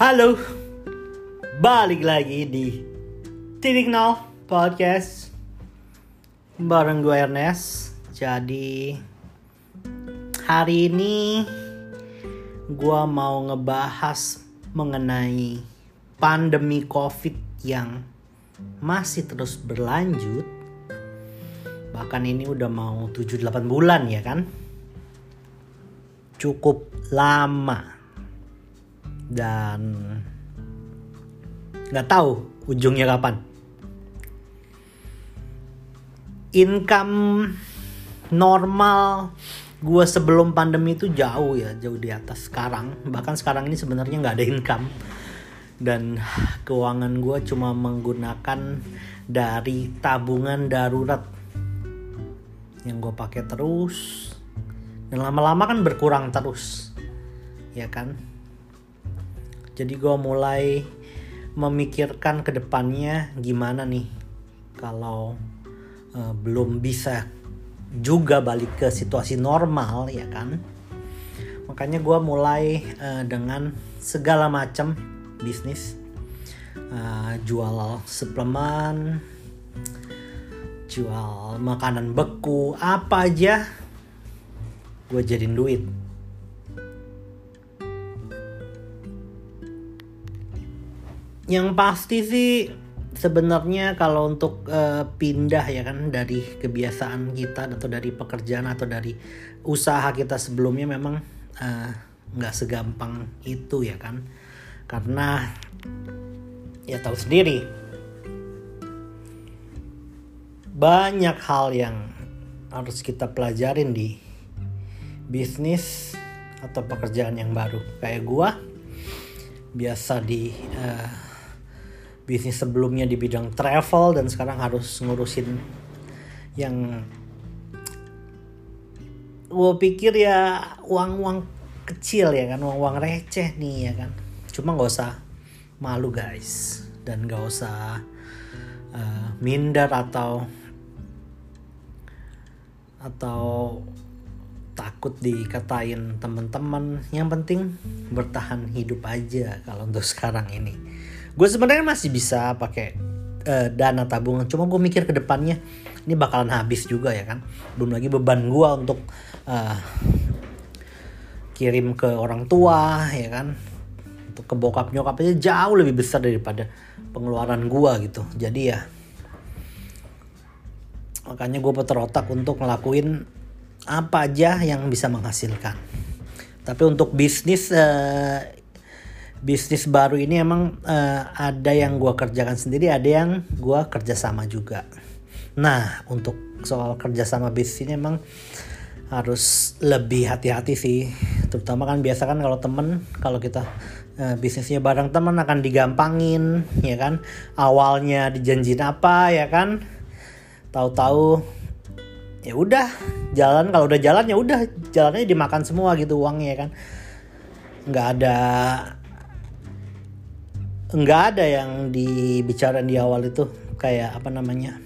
Halo, balik lagi di Titik Nol Podcast bareng gue Ernest. Jadi hari ini gue mau ngebahas mengenai pandemi COVID yang masih terus berlanjut. Bahkan ini udah mau 7-8 bulan ya kan? Cukup lama dan nggak tahu ujungnya kapan. Income normal gue sebelum pandemi itu jauh ya jauh di atas sekarang. Bahkan sekarang ini sebenarnya nggak ada income. Dan keuangan gue cuma menggunakan dari tabungan darurat yang gue pakai terus. Dan lama-lama kan berkurang terus. Ya kan jadi gue mulai memikirkan ke depannya gimana nih kalau uh, belum bisa juga balik ke situasi normal ya kan. Makanya gue mulai uh, dengan segala macam bisnis, uh, jual suplemen, jual makanan beku, apa aja gue jadiin duit. Yang pasti sih sebenarnya kalau untuk uh, pindah ya kan dari kebiasaan kita atau dari pekerjaan atau dari usaha kita sebelumnya memang nggak uh, segampang itu ya kan. Karena ya tahu sendiri banyak hal yang harus kita pelajarin di bisnis atau pekerjaan yang baru. Kayak gua biasa di uh, bisnis sebelumnya di bidang travel dan sekarang harus ngurusin yang gue pikir ya uang-uang kecil ya kan uang-uang receh nih ya kan. Cuma nggak usah malu guys. Dan nggak usah uh, minder atau atau takut dikatain teman-teman. Yang penting bertahan hidup aja kalau untuk sekarang ini gue sebenarnya masih bisa pakai uh, dana tabungan cuma gue mikir ke depannya ini bakalan habis juga ya kan? Belum lagi beban gue untuk uh, kirim ke orang tua ya kan? Untuk ke bokap nyokapnya jauh lebih besar daripada pengeluaran gue gitu. Jadi ya makanya gue putar otak untuk ngelakuin apa aja yang bisa menghasilkan. Tapi untuk bisnis uh, bisnis baru ini emang uh, ada yang gue kerjakan sendiri, ada yang gue kerjasama juga. Nah, untuk soal kerjasama bisnis ini emang harus lebih hati-hati sih. Terutama kan biasa kan kalau temen, kalau kita uh, bisnisnya bareng temen akan digampangin, ya kan. Awalnya dijanjin apa, ya kan. Tahu-tahu ya udah jalan kalau udah jalan ya udah jalannya dimakan semua gitu uangnya ya kan nggak ada nggak ada yang dibicarain di awal itu. Kayak apa namanya?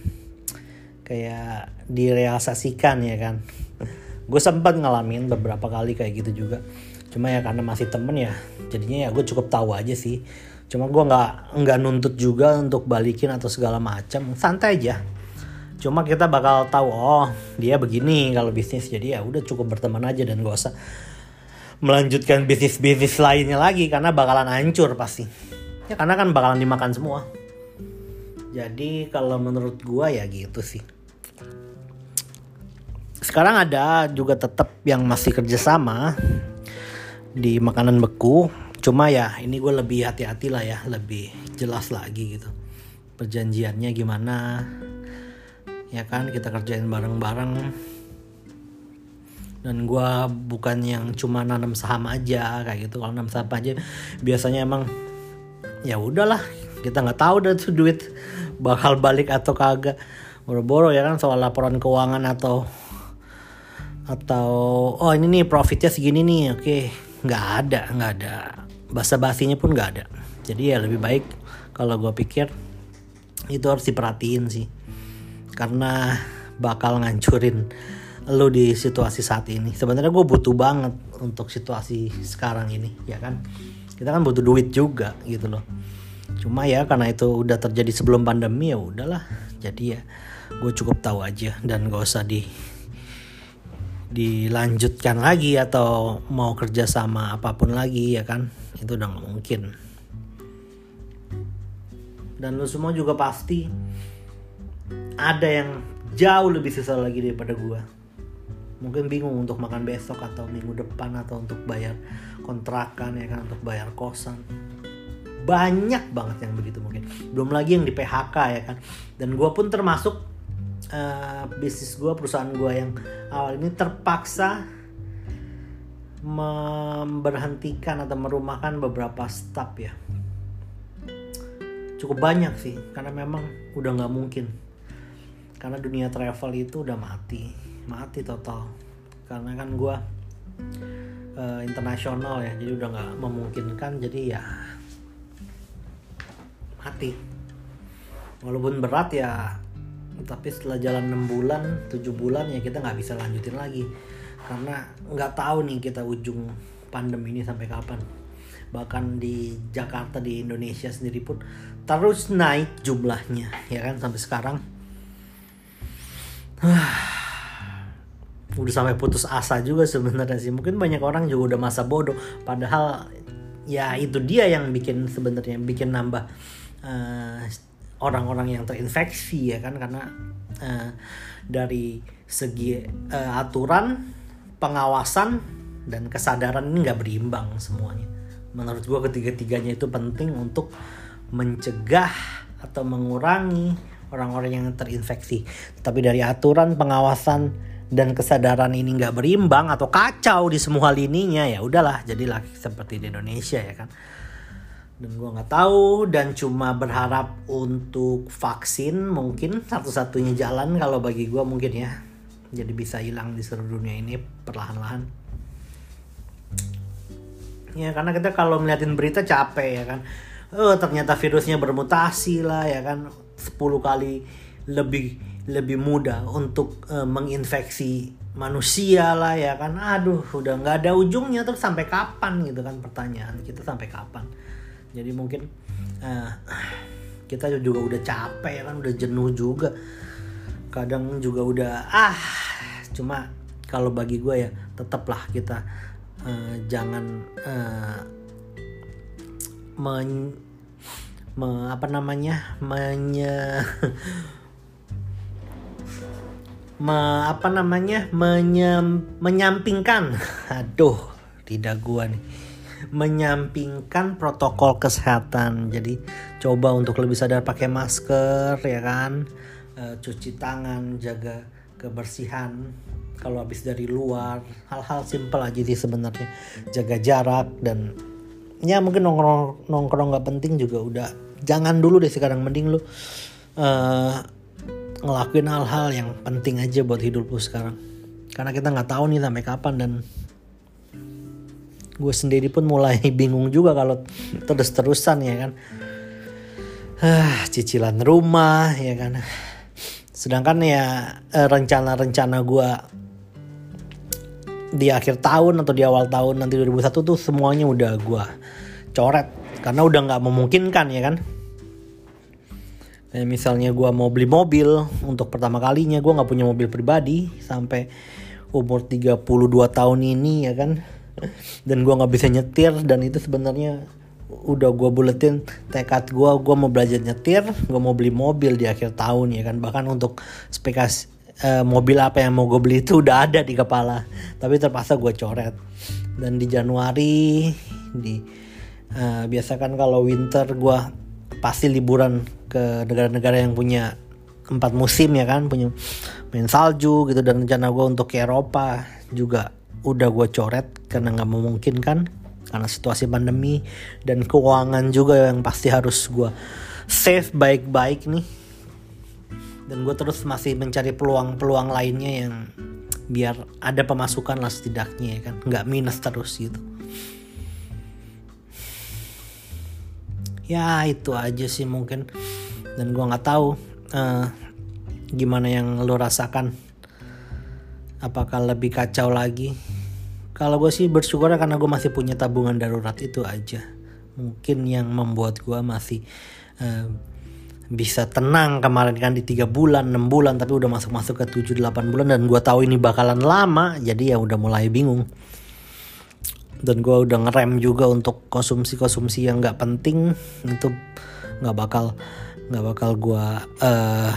Kayak direalisasikan ya kan? Gue sempat ngalamin beberapa kali kayak gitu juga. Cuma ya karena masih temen ya jadinya ya gue cukup tahu aja sih. Cuma gue nggak nggak nuntut juga untuk balikin atau segala macam. Santai aja. Cuma kita bakal tahu oh dia begini kalau bisnis. Jadi ya udah cukup berteman aja dan gak usah melanjutkan bisnis bisnis lainnya lagi karena bakalan hancur pasti ya karena kan bakalan dimakan semua. Jadi kalau menurut gua ya gitu sih. Sekarang ada juga tetap yang masih kerjasama di makanan beku. Cuma ya ini gue lebih hati-hati lah ya lebih jelas lagi gitu. Perjanjiannya gimana? Ya kan kita kerjain bareng-bareng. Dan gue bukan yang cuma nanam saham aja kayak gitu. Kalau nanam saham aja biasanya emang ya udahlah kita nggak tahu deh tuh duit bakal balik atau kagak. Boro-boro ya kan soal laporan keuangan atau atau oh ini nih profitnya segini nih oke. Nggak ada nggak ada. Basa basinya pun nggak ada. Jadi ya lebih baik kalau gue pikir itu harus diperhatiin sih. Karena bakal ngancurin lo di situasi saat ini. Sebenarnya gue butuh banget untuk situasi sekarang ini ya kan kita kan butuh duit juga gitu loh. Cuma ya karena itu udah terjadi sebelum pandemi ya udahlah. Jadi ya gue cukup tahu aja dan gak usah di dilanjutkan lagi atau mau kerja sama apa pun lagi ya kan? Itu udah nggak mungkin. Dan lu semua juga pasti ada yang jauh lebih susah lagi daripada gua mungkin bingung untuk makan besok atau minggu depan atau untuk bayar kontrakan ya kan untuk bayar kosan. Banyak banget yang begitu mungkin. Belum lagi yang di PHK ya kan. Dan gue pun termasuk uh, bisnis gue perusahaan gue yang awal ini terpaksa memberhentikan atau merumahkan beberapa staff ya. Cukup banyak sih karena memang udah nggak mungkin. Karena dunia travel itu udah mati mati total. Karena kan gue uh, internasional ya jadi udah nggak memungkinkan jadi ya mati. Walaupun berat ya tapi setelah jalan 6 bulan 7 bulan ya kita nggak bisa lanjutin lagi. Karena nggak tahu nih kita ujung pandemi ini sampai kapan. Bahkan di Jakarta di Indonesia sendiri pun terus naik jumlahnya ya kan sampai sekarang udah sampai putus asa juga sebenarnya sih. Mungkin banyak orang juga udah masa bodoh. Padahal ya itu dia yang bikin sebenarnya bikin nambah uh, orang-orang yang terinfeksi ya kan? Karena uh, dari segi uh, aturan pengawasan dan kesadaran ini nggak berimbang semuanya. Menurut gue ketiga-tiganya itu penting untuk mencegah atau mengurangi orang-orang yang terinfeksi. Tapi dari aturan pengawasan dan kesadaran ini nggak berimbang atau kacau di semua lininya ya udahlah jadilah seperti di Indonesia ya kan? Dan gue nggak tahu dan cuma berharap untuk vaksin mungkin satu-satunya jalan kalau bagi gue mungkin ya. Jadi bisa hilang di seluruh dunia ini perlahan-lahan. Ya karena kita kalau ngeliatin berita capek ya kan? Oh ternyata virusnya bermutasi lah ya kan? 10 kali lebih lebih mudah untuk uh, menginfeksi manusia lah ya kan. Aduh udah nggak ada ujungnya terus sampai kapan gitu kan pertanyaan kita sampai kapan. Jadi mungkin uh, kita juga udah capek kan udah jenuh juga. Kadang juga udah ah cuma kalau bagi gue ya tetaplah kita uh, jangan uh, men, me, apa namanya menye me, apa namanya menyem, menyampingkan aduh tidak gua nih menyampingkan protokol kesehatan. Jadi coba untuk lebih sadar pakai masker ya kan, e, cuci tangan, jaga kebersihan. Kalau habis dari luar, hal-hal simpel aja sih sebenarnya. Jaga jarak dan ya mungkin nongkrong nongkrong nggak penting juga udah jangan dulu deh sekarang mending lu uh, ngelakuin hal-hal yang penting aja buat hidup lu sekarang. Karena kita nggak tahu nih sampai kapan dan gue sendiri pun mulai bingung juga kalau terus-terusan ya kan. Ah, cicilan rumah ya kan. Sedangkan ya eh, rencana-rencana gue di akhir tahun atau di awal tahun nanti 2001 tuh semuanya udah gue coret. Karena udah nggak memungkinkan ya kan kayak misalnya gue mau beli mobil untuk pertama kalinya gue nggak punya mobil pribadi sampai umur 32 tahun ini ya kan? Dan gue nggak bisa nyetir dan itu sebenarnya udah gue buletin tekad gue gue mau belajar nyetir gue mau beli mobil di akhir tahun ya kan? Bahkan untuk spekas uh, mobil apa yang mau gue beli itu udah ada di kepala tapi terpaksa gue coret. Dan di Januari di uh, biasa kan kalau winter gue pasti liburan ke negara-negara yang punya empat musim ya kan? Punya main salju gitu dan rencana gue untuk ke Eropa juga udah gue coret karena nggak memungkinkan karena situasi pandemi dan keuangan juga yang pasti harus gue save baik-baik nih. Dan gue terus masih mencari peluang-peluang lainnya yang biar ada pemasukan lah setidaknya ya kan? Nggak minus terus gitu ya itu aja sih mungkin. Dan gue nggak tahu uh, gimana yang lo rasakan. Apakah lebih kacau lagi? Kalau gue sih bersyukur karena gue masih punya tabungan darurat itu aja. Mungkin yang membuat gue masih uh, bisa tenang kemarin kan di tiga bulan 6 bulan tapi udah masuk masuk ke 7 8 bulan dan gue tahu ini bakalan lama jadi ya udah mulai bingung dan gue udah ngerem juga untuk konsumsi konsumsi yang nggak penting. Itu nggak bakal nggak bakal gue uh,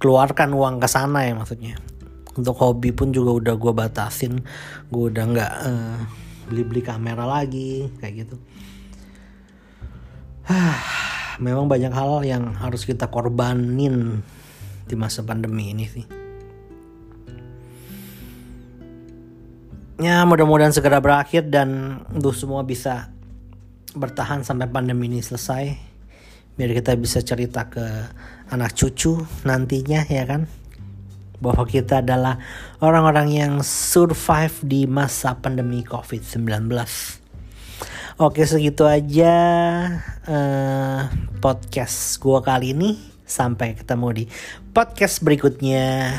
keluarkan uang ke sana ya maksudnya. Untuk hobi pun juga udah gue batasin. Gue udah nggak uh, beli beli kamera lagi kayak gitu. Memang banyak hal yang harus kita korbanin di masa pandemi ini sih ya mudah-mudahan segera berakhir dan untuk semua bisa bertahan sampai pandemi ini selesai biar kita bisa cerita ke anak cucu nantinya ya kan bahwa kita adalah orang-orang yang survive di masa pandemi COVID-19. Oke segitu aja uh, podcast gua kali ini. Sampai ketemu di podcast berikutnya.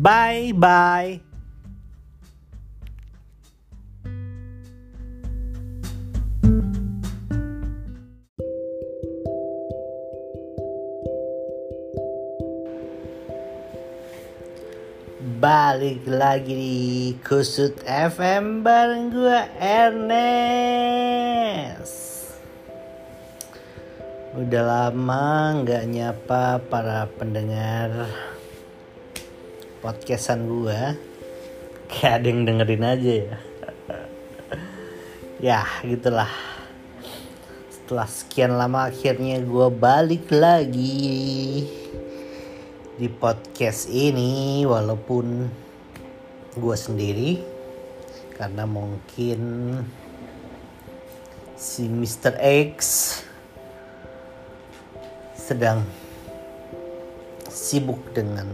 Bye bye. Balik lagi di Kusut FM bareng gue Ernest. Udah lama nggak nyapa para pendengar podcastan gue Kayak ada yang dengerin aja ya. Ya gitulah. Setelah sekian lama akhirnya gue balik lagi di podcast ini walaupun gue sendiri karena mungkin si Mr. X sedang sibuk dengan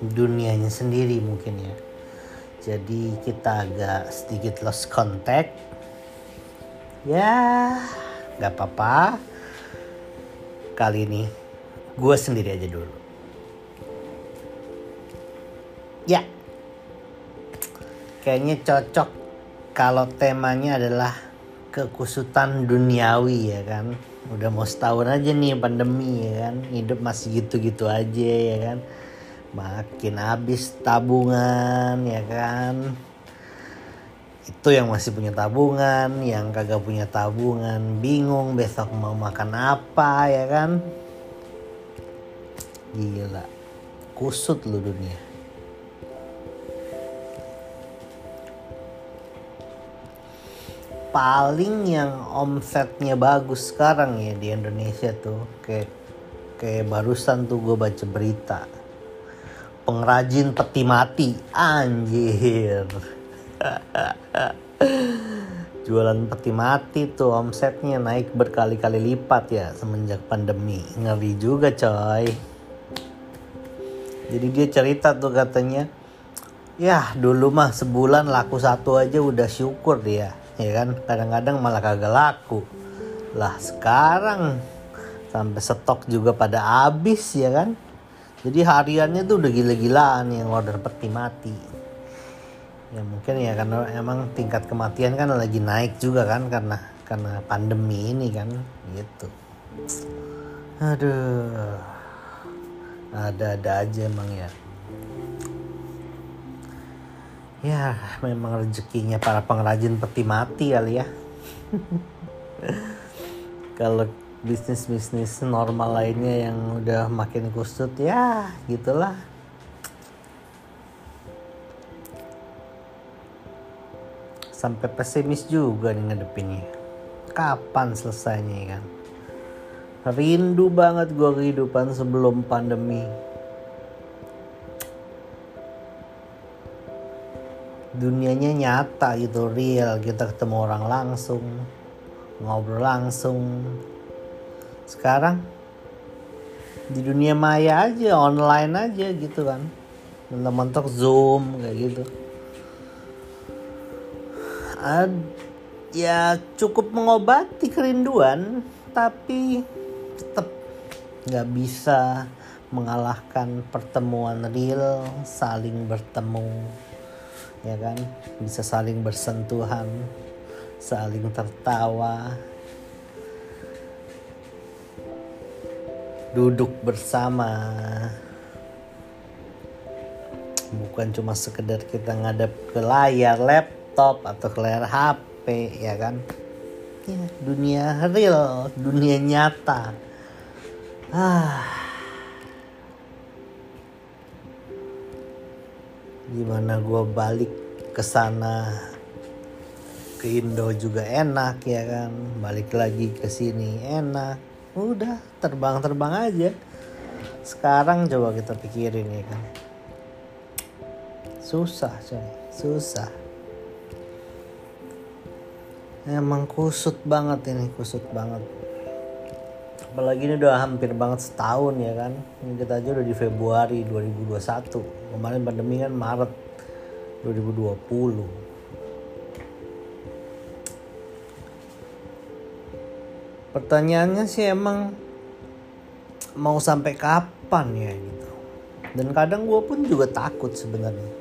dunianya sendiri mungkin ya. Jadi kita agak sedikit lost contact. Ya nggak apa-apa. Kali ini gue sendiri aja dulu Ya. Kayaknya cocok kalau temanya adalah kekusutan duniawi ya kan. Udah mau setahun aja nih pandemi ya kan. Hidup masih gitu-gitu aja ya kan. Makin habis tabungan ya kan. Itu yang masih punya tabungan, yang kagak punya tabungan, bingung besok mau makan apa ya kan. Gila. Kusut lu dunia. Paling yang omsetnya bagus sekarang ya di Indonesia tuh. Kayak kayak barusan tuh gue baca berita. Pengrajin peti mati. Anjir. Jualan peti mati tuh omsetnya naik berkali-kali lipat ya semenjak pandemi. Ngeri juga coy. Jadi dia cerita tuh katanya ya dulu mah sebulan laku satu aja udah syukur dia ya kan? Kadang-kadang malah kagak laku. Lah sekarang sampai stok juga pada habis ya kan? Jadi hariannya tuh udah gila-gilaan yang order peti mati. Ya mungkin ya karena emang tingkat kematian kan lagi naik juga kan karena karena pandemi ini kan gitu. Aduh. Ada-ada aja emang ya ya memang rezekinya para pengrajin peti mati kali ya. Kalau bisnis bisnis normal lainnya yang udah makin kusut ya gitulah. Sampai pesimis juga nih ngadepinnya. Kapan selesainya kan? Rindu banget gue kehidupan sebelum pandemi dunianya nyata gitu real. Kita ketemu orang langsung ngobrol langsung. Sekarang di dunia maya aja online aja gitu kan. Mentok-mentok zoom kayak gitu. Ad, ya cukup mengobati kerinduan tapi tetap nggak bisa mengalahkan pertemuan real saling bertemu ya kan? Bisa saling bersentuhan saling tertawa. Duduk bersama. Bukan cuma sekedar kita ngadep ke layar laptop atau ke layar HP ya kan? Ya dunia real dunia nyata. Ah. Gimana gue balik ke sana ke Indo juga enak ya kan? Balik lagi ke sini enak. Udah terbang-terbang aja. Sekarang coba kita pikirin ya kan? Susah coy. Susah. Emang kusut banget ini kusut banget apalagi ini udah hampir banget setahun ya kan. Ini kita aja udah di Februari 2021 kemarin pandemi kan Maret 2020 pertanyaannya sih emang mau sampai kapan ya gitu. Dan kadang gue pun juga takut sebenarnya.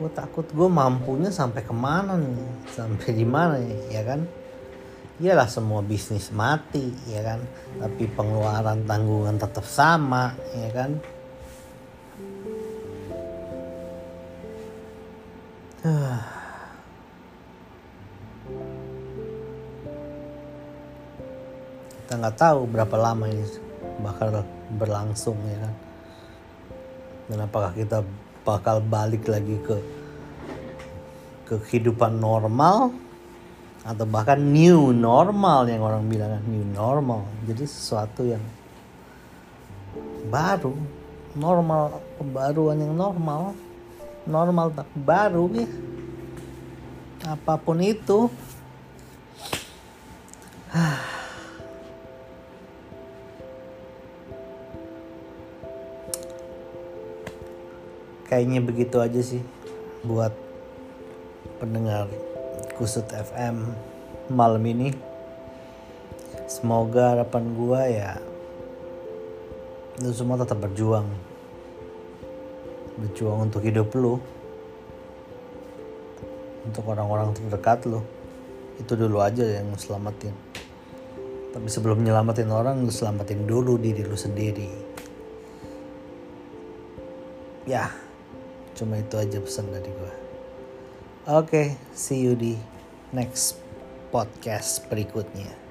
Gue takut gue mampunya sampai ke mana nih? Sampai di mana ya kan iyalah semua bisnis mati ya kan? Tapi pengeluaran tanggungan tetap sama ya kan? Kita nggak tahu berapa lama ini bakal berlangsung ya kan? Dan apakah kita bakal balik lagi ke ke kehidupan normal atau bahkan new normal yang orang bilang kan, new normal. Jadi sesuatu yang baru normal pembaruan yang normal normal tapi baru ya apa pun itu. Kayaknya begitu aja sih buat pendengar kusut FM malam ini. Semoga harapan gua ya lu semua tetap berjuang. Berjuang untuk hidup lu. Untuk orang-orang terdekat lu. Itu dulu aja yang selamatin. Tapi sebelum nyelamatin orang lu selamatin dulu diri lu sendiri. Ya cuma itu aja pesan dari gue oke okay, see you di next podcast berikutnya